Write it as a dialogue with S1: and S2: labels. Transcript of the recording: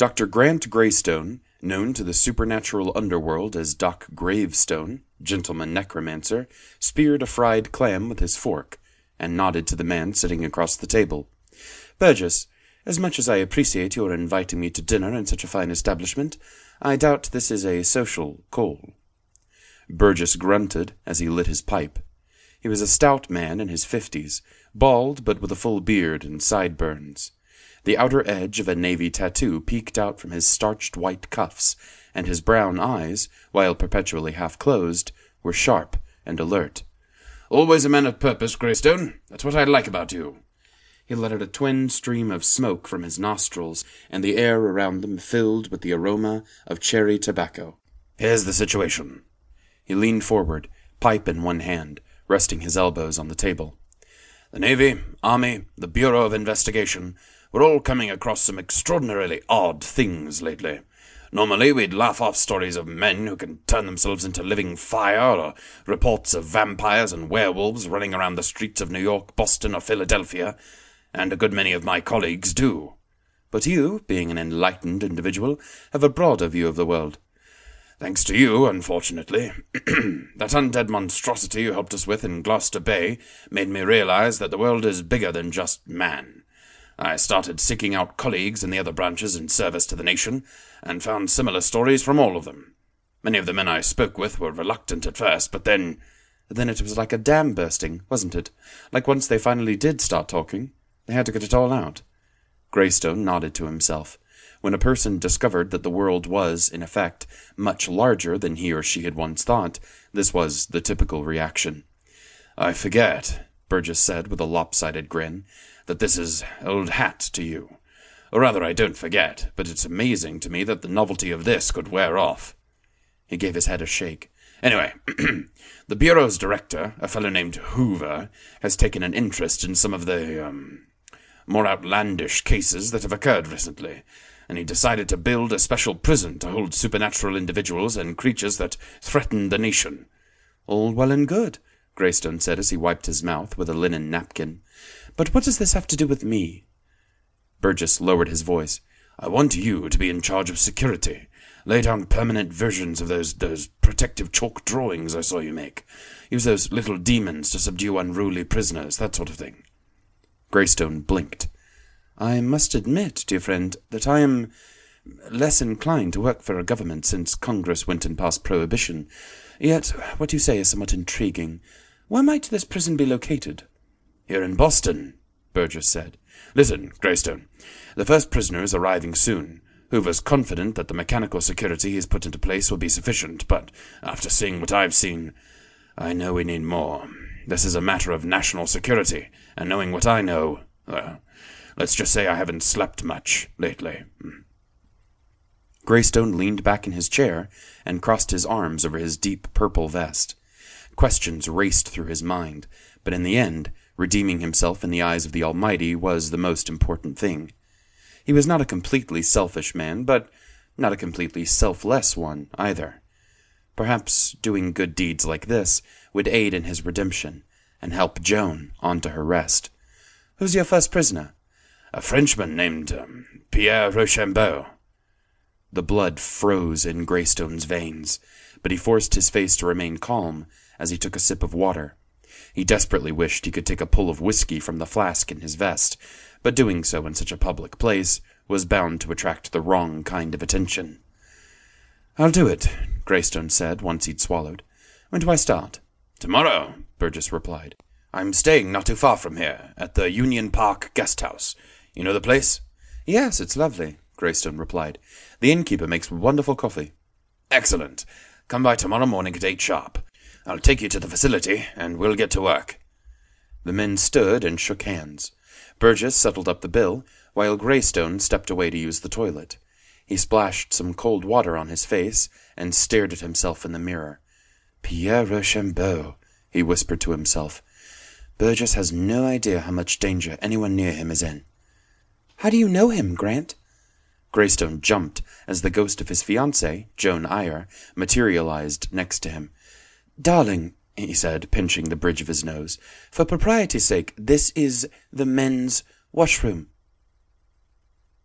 S1: Dr. Grant Graystone, known to the supernatural underworld as Doc Gravestone, gentleman necromancer, speared a fried clam with his fork, and nodded to the man sitting across the table. Burgess, as much as I appreciate your inviting me to dinner in such a fine establishment, I doubt this is a social call. Burgess grunted as he lit his pipe. He was a stout man in his fifties, bald but with a full beard and sideburns. The outer edge of a navy tattoo peeked out from his starched white cuffs, and his brown eyes, while perpetually half closed, were sharp and alert.
S2: Always a man of purpose, Graystone. That's what I like about you.
S1: He let out a twin stream of smoke from his nostrils, and the air around them filled with the aroma of cherry tobacco.
S2: Here's the situation.
S1: He leaned forward, pipe in one hand, resting his elbows on the table.
S2: The Navy, Army, the Bureau of Investigation, we're all coming across some extraordinarily odd things lately. Normally, we'd laugh off stories of men who can turn themselves into living fire, or reports of vampires and werewolves running around the streets of New York, Boston, or Philadelphia, and a good many of my colleagues do.
S1: But you, being an enlightened individual, have a broader view of the world.
S2: Thanks to you, unfortunately. that undead monstrosity you helped us with in Gloucester Bay made me realize that the world is bigger than just man. I started seeking out colleagues in the other branches in service to the nation, and found similar stories from all of them. Many of the men I spoke with were reluctant at first, but then.
S1: Then it was like a dam bursting, wasn't it? Like once they finally did start talking, they had to get it all out. Graystone nodded to himself. When a person discovered that the world was, in effect, much larger than he or she had once thought, this was the typical reaction.
S2: I forget, Burgess said with a lopsided grin, that this is old hat to you. Or rather, I don't forget, but it's amazing to me that the novelty of this could wear off.
S1: He gave his head a shake.
S2: Anyway, the Bureau's director, a fellow named Hoover, has taken an interest in some of the, um, more outlandish cases that have occurred recently, and he decided to build a special prison to hold supernatural individuals and creatures that threaten the nation.
S1: All well and good, Graystone said as he wiped his mouth with a linen napkin. But what does this have to do with me?
S2: Burgess lowered his voice. I want you to be in charge of security. Lay down permanent versions of those those protective chalk drawings I saw you make. Use those little demons to subdue unruly prisoners, that sort of thing.
S1: Graystone blinked. I must admit, dear friend, that I am less inclined to work for a government since Congress went and passed prohibition. Yet what you say is somewhat intriguing. Where might this prison be located?
S2: Here in Boston, Burgess said. Listen, Graystone, the first prisoner is arriving soon. Hoover's confident that the mechanical security he's put into place will be sufficient, but after seeing what I've seen, I know we need more. This is a matter of national security, and knowing what I know, well, Let's just say I haven't slept much lately. Hmm.
S1: Graystone leaned back in his chair and crossed his arms over his deep purple vest. Questions raced through his mind, but in the end, redeeming himself in the eyes of the Almighty was the most important thing. He was not a completely selfish man, but not a completely selfless one either. Perhaps doing good deeds like this would aid in his redemption and help Joan on to her rest. Who's your first prisoner?
S2: a Frenchman named um, Pierre Rochambeau.
S1: The blood froze in Graystone's veins, but he forced his face to remain calm as he took a sip of water. He desperately wished he could take a pull of whiskey from the flask in his vest, but doing so in such a public place was bound to attract the wrong kind of attention. I'll do it, Graystone said once he'd swallowed. When do I start?
S2: Tomorrow, Burgess replied. I'm staying not too far from here, at the Union Park Guest House. You know the place?
S1: Yes, it's lovely, Graystone replied. The innkeeper makes wonderful coffee.
S2: Excellent. Come by tomorrow morning at eight sharp. I'll take you to the facility, and we'll get to work.
S1: The men stood and shook hands. Burgess settled up the bill, while Graystone stepped away to use the toilet. He splashed some cold water on his face and stared at himself in the mirror. Pierre Rochambeau, he whispered to himself. Burgess has no idea how much danger anyone near him is in. How do you know him, Grant? Graystone jumped as the ghost of his fiancée, Joan Eyre, materialized next to him. Darling, he said, pinching the bridge of his nose, for propriety's sake, this is the men's washroom.